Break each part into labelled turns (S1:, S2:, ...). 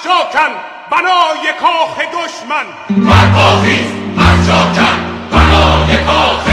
S1: افشاکن بنای کاخ دشمن.
S2: برپاخیز افشاکن بنای کاخ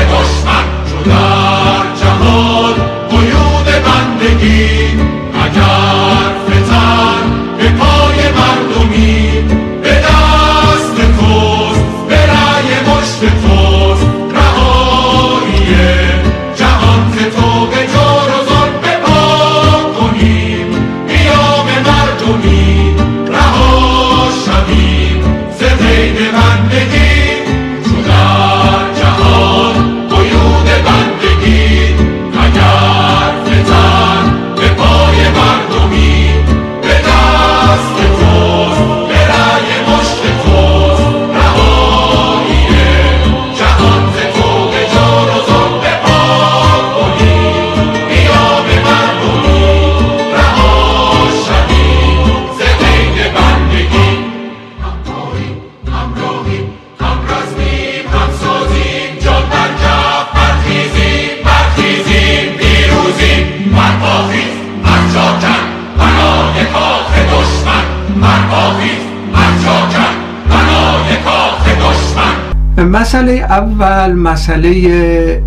S3: مسئله اول مسئله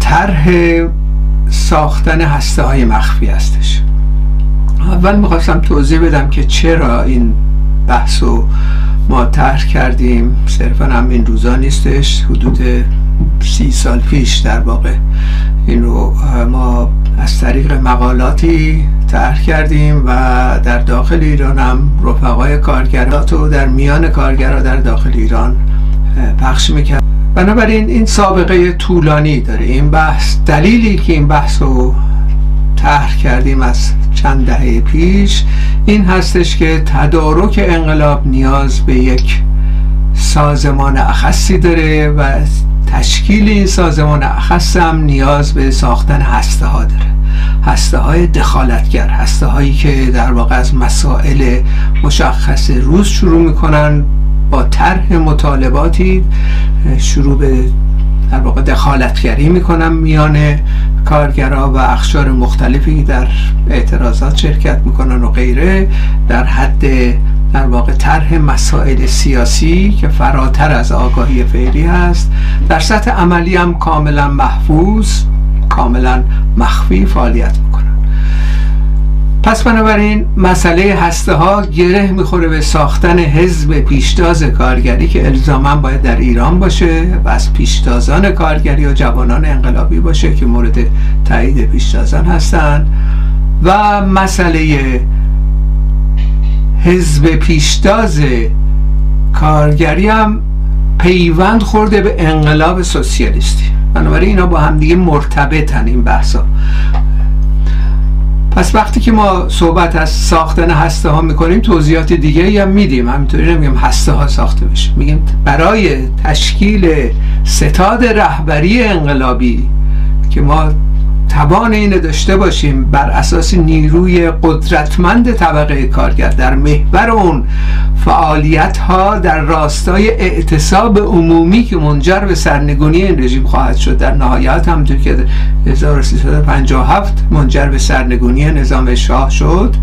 S3: طرح ساختن هسته های مخفی هستش. اول می‌خواستم توضیح بدم که چرا این بحث رو ما طرح کردیم. صرفا هم این روزا نیستش. حدود سی سال پیش در واقع این رو ما از طریق مقالاتی طرح کردیم و در داخل ایران هم رفقای کارگرات و در میان کارگرها در داخل ایران پخش می‌کرد. بنابراین این سابقه طولانی داره. این بحث دلیلی که این بحث رو طرح کردیم از چند دهه پیش این هستش که تدارک انقلاب نیاز به یک سازمان اخصی داره و تشکیل این سازمان اخص هم نیاز به ساختن هسته ها داره. هسته های دخالتگر هسته هایی که در واقع از مسائل مشخص روز شروع می‌کنن. با طرح مطالباتی شروع به در واقع دخالتگری می‌کنن میان کارگرها و اخشار مختلفی در اعتراضات شرکت می‌کنن و غیره. در حد در واقع طرح مسائل سیاسی که فراتر از آگاهی فعلی هست. در سطح عملی هم کاملا محفوظ کاملا مخفی فعالیت می‌کنن پس بنابراین مسئله هسته ها گره می‌خوره به ساختن حزب پیشتاز کارگری که الزاما باید در ایران باشه و از پیشتازان کارگری و جوانان انقلابی باشه که مورد تایید پیشتازان هستند و مسئله حزب پیشتاز کارگری هم پیوند خورده به انقلاب سوسیالیستی. بنابراین اینا با همدیگه مرتبطن این بحثا. پس وقتی که ما صحبت از ساختن هسته ها می‌کنیم توضیحات دیگه هم میدیم. همینطوری نمیگیم هسته ها ساخته بشه. میگیم برای تشکیل ستاد رهبری انقلابی که ما توان اینو داشته باشیم بر اساس نیروی قدرتمند طبقه کارگر در محور اون فعالیت ها در راستای اعتصاب عمومی که منجر به سرنگونی این رژیم خواهد شد در نهایت همونطور که 1357 منجر به سرنگونی نظام شاه شد.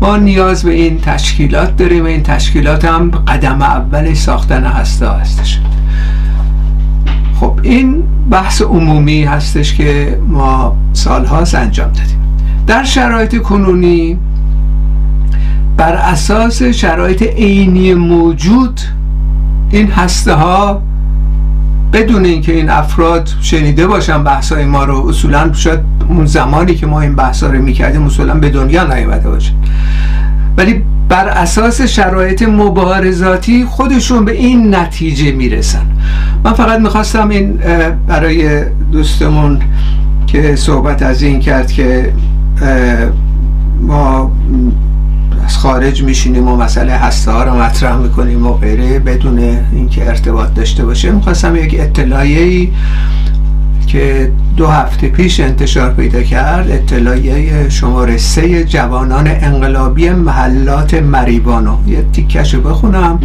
S3: ما نیاز به این تشکیلات داریم و این تشکیلات هم قدم اول ساختن هسته هستش. خب این بحث عمومی هستش که ما سالهاست انجام دادیم. در شرایط کنونی بر اساس شرایط عینی موجود این هسته ها بدون اینکه این افراد شنیده باشن بحث های ما رو اصولا شاید اون زمانی که ما این بحث ها رو می‌کردیم اصولا به دنیا نیامده باشن ولی بر اساس شرایط مبارزاتی خودشون به این نتیجه می‌رسن. من فقط می‌خواستم این برای دوستمون که صحبت از این کرد که ما از خارج میشینیم و مسئله هسته ها رو مطرح می‌کنیم و غیره بدون اینکه ارتباط داشته باشه می‌خواستم یک اطلاعیه که دو هفته پیش انتشار پیدا کرد اطلاعیه شماره سه جوانان انقلابی محلات مریبانو یه تیکش رو بخونم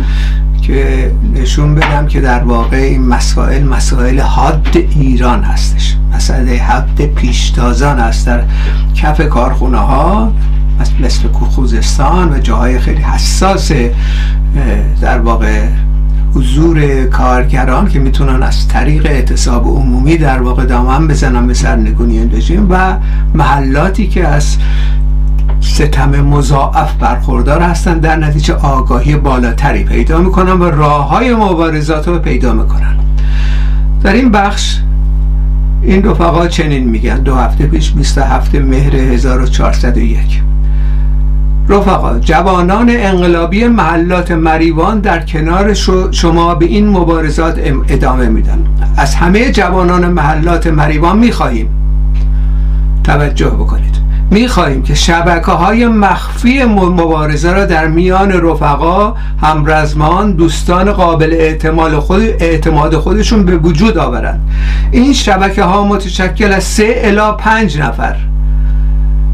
S3: که نشون بدم که در واقع این مسائل مسائل حد ایران هستش. مسئله حد پیشتازان هست در کف کارخونه ها مثل خوزستان و جاهای خیلی حساس در واقع حضور کارگران که می‌تونن از طریق اعتصاب عمومی در واقع دامن بزنن به سرنگونی رژیم و محلاتی که از ستم مضاعف برخوردار هستن در نتیجه آگاهی بالاتری پیدا می‌کنن و راه های مبارزات رو پیدا می‌کنن. در این بخش این رفقا چنین میگن دو هفته پیش 27 مهر 1401 رفقا جوانان انقلابی محلات مریوان در کنار شما به این مبارزات ادامه میدن. از همه جوانان محلات مریوان می‌خواهیم. توجه بکنید. می‌خواهیم که شبکه های مخفی مبارزه را در میان رفقا همرزمان دوستان قابل اعتماد, خود اعتماد خودشون به وجود آورند. این شبکه ها متشکل از سه الا پنج نفر.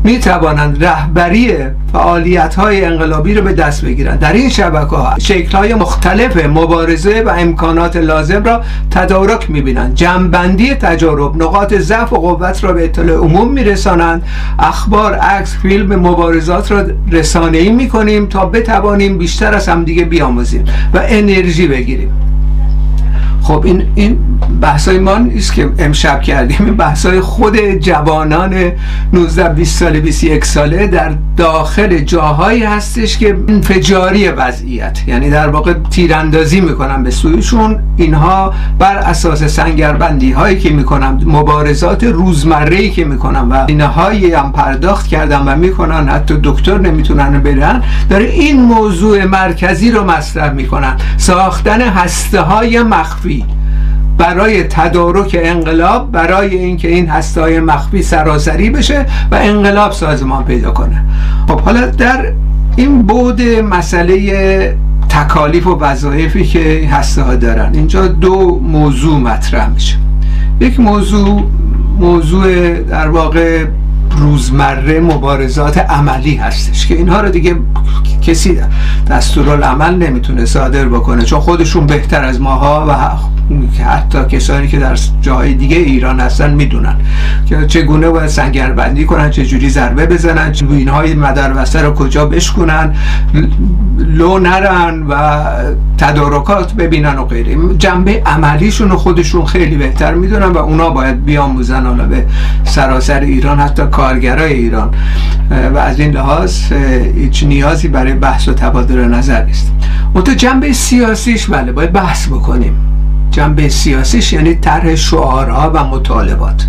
S3: می توانند رهبری فعالیت های انقلابی رو به دست بگیرند. در این شبکه ها شکل های مختلف مبارزه و امکانات لازم را تدارک می بینند جمعبندی تجارب نقاط ضعف و قوت را به اطلاع عموم می رسانند اخبار عکس فیلم مبارزات را رسانه ای می کنیم تا بتوانیم بیشتر از همدیگه بیاموزیم و انرژی بگیریم. خب این این بحثای ما نیست که امشب کردیم. این بحثای خود جوانان 19 20 ساله 21 ساله در داخل جاهایی هستش که انفجاری وضعیت. یعنی در واقع تیراندازی می‌کنن به سویشون. اینها بر اساس سنگربندی هایی که می‌کنن مبارزات روزمره ای که می‌کنن و اینهایی هم پرداخت کردن و می‌کنن حتی دکتر نمی‌تونن برن داره این موضوع مرکزی رو مطرح می‌کنن. ساختن هسته های مخفی. برای تدارک انقلاب برای اینکه این هستای مخفی سراسری بشه و انقلاب سازمان پیدا کنه. خب حالا در این بود مسئله تکالیف و وظایفی که هسته ها دارن اینجا دو موضوع مطرح میشه. یک موضوع موضوع در واقع روزمره مبارزات عملی هستش که اینها رو دیگه کسی دستورالعمل نمی‌تونه صادر بکنه چون خودشون بهتر از ماها و حتی کسانی که در جاهای دیگه ایران هستن می‌دونن که چگونه باید سنگربندی کنن چه جوری ضربه بزنن چه اینهای مدربسته رو کجا بشکنن لو نرن و تدارکات ببینن و غیره. جنبه عملیشون رو خودشون خیلی بهتر می‌دونن و اونا باید بیاموزن حالا به سراسر ایران حتی کارگرای ایران. و از این لحاظ هیچ نیازی برای بحث و تبادل نظر نیست. منتها جنبه سیاسیش بله باید بحث بکنیم. جنبه سیاسیش یعنی طرح شعارها و مطالبات.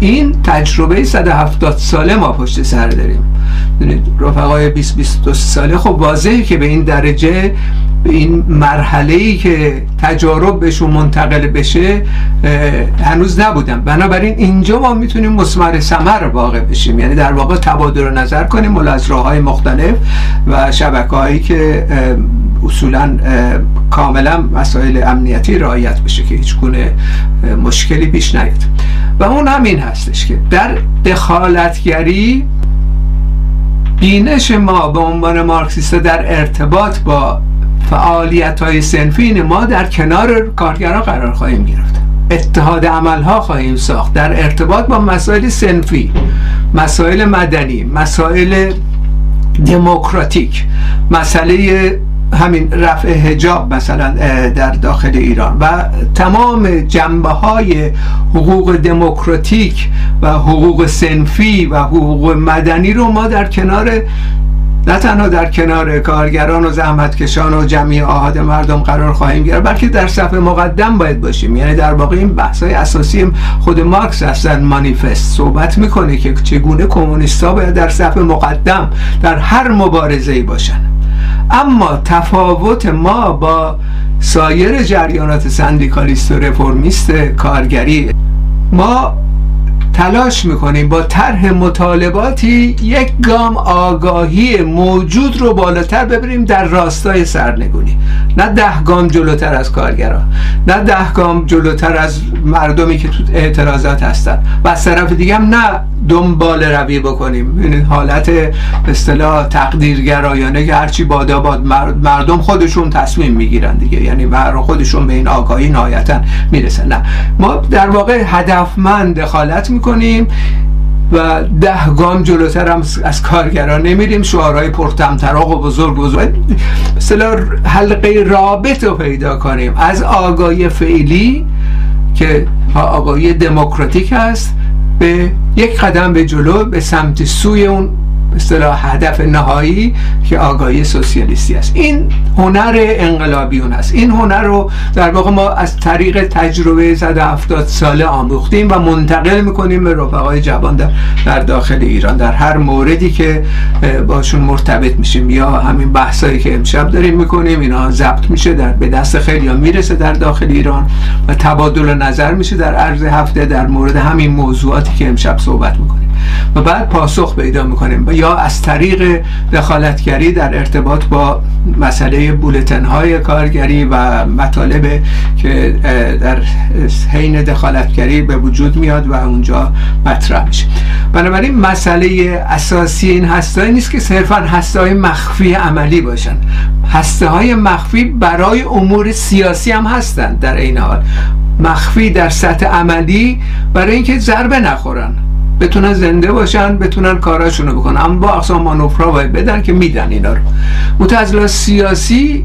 S3: این تجربه 170 ساله ما پشت سر داریم. رفقای 20 22 ساله خب واضحه که به این درجه به این مرحله ای که تجارب بهشون منتقل بشه هنوز نبودم بنابراین اینجا ما می‌تونیم مسمر سمر واقع بشیم. یعنی در واقع تبادل نظر کنیم از راه های مختلف و شبکه هایی که اصولا کاملا مسائل امنیتی رعایت بشه که هیچ گونه مشکلی پیش نیاد. و اون همین هستش که در دخالتگری بینش ما به عنوان مارکسیست در ارتباط با فعالیت های سنفین ما در کنار کارگران قرار خواهیم گرفت. اتحاد عمل ها خواهیم ساخت در ارتباط با مسائل سنفی مسائل مدنی مسائل دموکراتیک مسئله همین رفع هجاب مثلا در داخل ایران و تمام جنبه های حقوق دموکراتیک و حقوق سنفی و حقوق مدنی رو ما در کنار نه تنها در کنار کارگران و زحمتکشان و جمعی آهاد مردم قرار خواهیم گرفت بلکه در صفحه مقدم باید باشیم. یعنی در واقع این بحث های اساسی خود مارکس اصلا مانیفست صحبت می‌کنه که چگونه کمونیستا باید در صفحه مقدم در هر مبارزه ای باشن. اما تفاوت ما با سایر جریانات سندیکالیست و رفرمیست کارگری. ما تلاش می‌کنیم با طرح مطالباتی یک گام آگاهی موجود رو بالاتر ببریم در راستای سرنگونی. نه ده گام جلوتر از کارگران نه ده گام جلوتر از مردمی که تو اعتراضات هستن. و از طرف دیگه هم نه دنبال روی بکنیم. این حالت به اصطلاح تقدیرگرایانه که هرچی بادا باد مردم خودشون تصمیم می‌گیرن دیگه. یعنی مردم خودشون به این آگاهی نهایتا می‌رسن. نه. ما در واقع هدفمند دخالت می‌کنیم و ده گام جلوتر هم از کارگران نمیریم. شعارهای پرتمطراق و بزرگ بزرگ. مثلا حلقه رابط رو پیدا کنیم. از آگاهی فعلی که آگاهی دموکراتیک است به یک قدم به جلو به سمت سوی اون اصطلاح هدف نهایی که آگاهی سوسیالیستی است. این هنر انقلابیون است. این هنر رو در واقع ما از طریق تجربه 170 ساله آموختیم و منتقل می‌کنیم به رفقای جوان در, در داخل ایران. در هر موردی که باشون مرتبط میشیم یا همین بحثایی که امشب داریم می‌کنیم اینا ضبط میشه در به دست خیلی می‌رسه در داخل ایران و تبادل نظر میشه در عرض هفته در مورد همین موضوعاتی که امشب صحبت می‌کنیم. و بعد پاسخ پیدا می‌کنیم. یا از طریق دخالتگری در ارتباط با مسئله بولتن های کارگری و مطالب که در حین دخالتگری به وجود میاد و اونجا مطرح میشه. بنابراین مسئله اساسی این هسته نیست که صرفا هسته های مخفی عملی باشن. هسته های مخفی برای امور سیاسی هم هستند در این حال. مخفی در سطح عملی برای اینکه ضربه نخورن. بتونن زنده باشن بتونن کاراشونو بکنن. اما با اقسام مانوفرا باید بدن که میدن اینا رو. متعزل سیاسی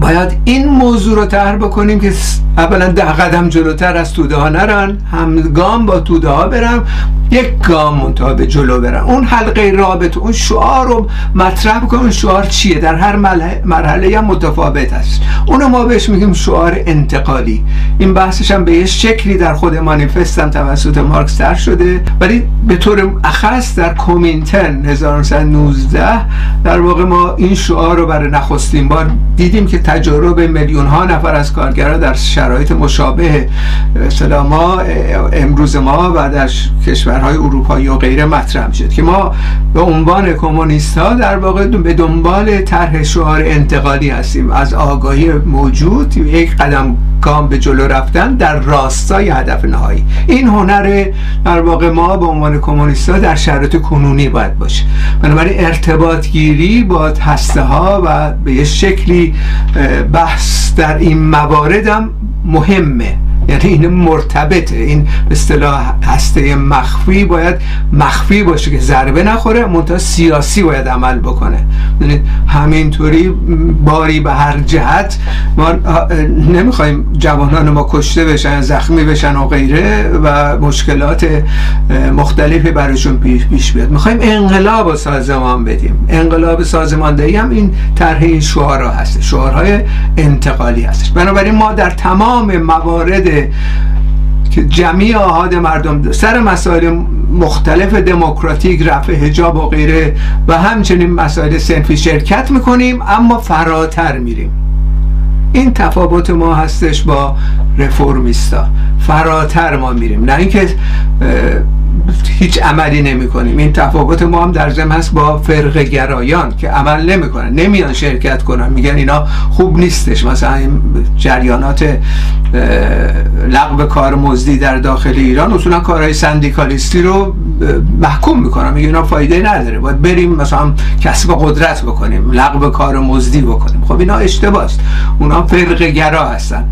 S3: باید این موضوع رو طرح بکنیم که اولا ده قدم جلوتر از توده ها نرن همگام با توده ها برم یک گام منتها به جلو برن اون حلقه رابط اون شعار رو مطرح بکنیم شعار چیه؟ در هر مرحله هم متفاوت است. اونو ما بهش میگیم شعار انتقالی. این بحثش هم به یه شکلی در خود مانیفستم توسط مارکس تر شده ولی به طور اخص در کومینتن 1919 در واقع ما این شعار رو برای نخستین بار دیدیم که تجربه میلیون ها نفر از کارگران در شرایط مشابه مثلا ما امروز ما و در کشورهای اروپایی و غیره مطرح می‌شد که ما به عنوان کمونیست ها در واقع به دنبال طرح شعار انتقالی هستیم. از آگاهی موجود یک قدم گام به جلو رفتن در راستای هدف نهایی. این هنر در واقع ما به عنوان کمونیست ها در شرایط کنونی باید باشه. بنابراین ارتباط گیری با هسته ها و به یه شکلی بحث در این موارد هم مهمه. یعنی این مرتبطه. این به اصطلاح هسته مخفی باید مخفی باشه که ضربه نخوره منتها سیاسی باید عمل بکنه. ببینید همینطوری باری به هر جهت ما نمی‌خوایم جوانان ما کشته بشن زخمی بشن و غیره و مشکلات مختلفی براشون پیش بیاد. می‌خوایم انقلاب و سازمان بدیم. انقلاب سازماندهی هم این طرح این شعارها هست شعارهای انتقالی هستش. بنابراین ما در تمام موارد که جمعی آهاد مردم سر مسائل مختلف دموکراتیک رفع هجاب و غیره و همچنین مسائل سنفی شرکت می‌کنیم اما فراتر میریم. این تفاوت ما هستش با رفرمیستا فراتر ما میریم. نه اینکه هیچ عملی نمی کنیم این تفاوت ما هم در ضمن هست با فرق گرایان که عمل نمی‌کنن. نمیان شرکت کنن. میگن اینا خوب نیستش. مثلا این جریانات لغو کار مزدی در داخل ایران اصولا کارهای سندیکالیستی رو محکوم می‌کنن. میگن اینا فایده نداره. باید بریم مثلا کسب قدرت بکنیم لغو کار مزدی بکنیم. خب اینا اشتباه است. اونا فرق گرا هستن.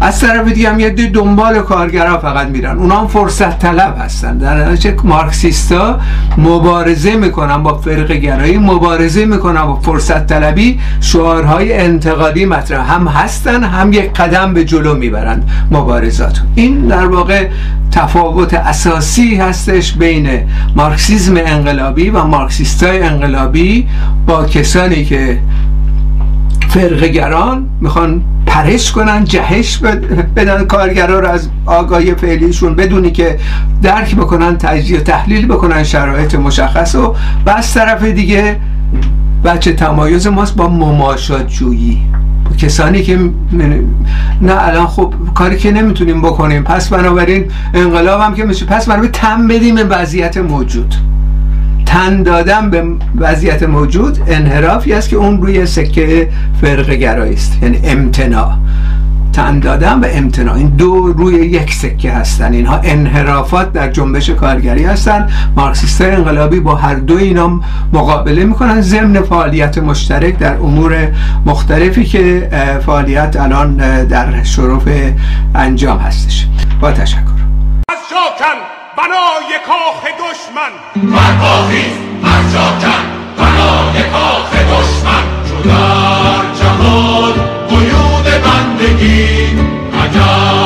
S3: از طرف دیگه هم یه دنبال کارگرا فقط میرن. اونا هم فرصت طلب هستن. در نتیجه مارکسیستا مبارزه می‌کنن با فرق گرایی مبارزه می‌کنن با فرصت طلبی. شعارهای انتقادی مطرح. هم هستن هم یک قدم به جلو می‌برند مبارزات این در واقع تفاوت اساسی هستش بین مارکسیزم انقلابی و مارکسیستای انقلابی با کسانی که فرقگران می‌خوان پرش کنن جهش بدن کارگرا رو از آگاهی فعلیشون بدونی که درک بکنن تجزیه تحلیل بکنن شرایط مشخص و و از طرف دیگه بچه تمایز ماست با مماشات جویی کسانی که نه الان خب کاری که نمی‌تونیم بکنیم. پس بنابراین انقلاب هم که میشه. پس بنابراین تم بدیم وضعیت موجود. تن دادن به وضعیت موجود انحرافی است که اون روی سکه فرق گرایی است. یعنی امتناع. تن دادن و امتناع. این دو روی یک سکه هستن. اینها انحرافات در جنبش کارگری هستن. مارکسیست انقلابی با هر دو اینا مقابله می‌کنن. ضمن فعالیت مشترک در امور مختلفی که فعالیت الان در شرف انجام هستش. با تشکر.
S1: بنای کاخ دشمن.
S2: برپاخیز مرجاکن بنای کاخ دشمن. چو در جهان قیود بندگی اگر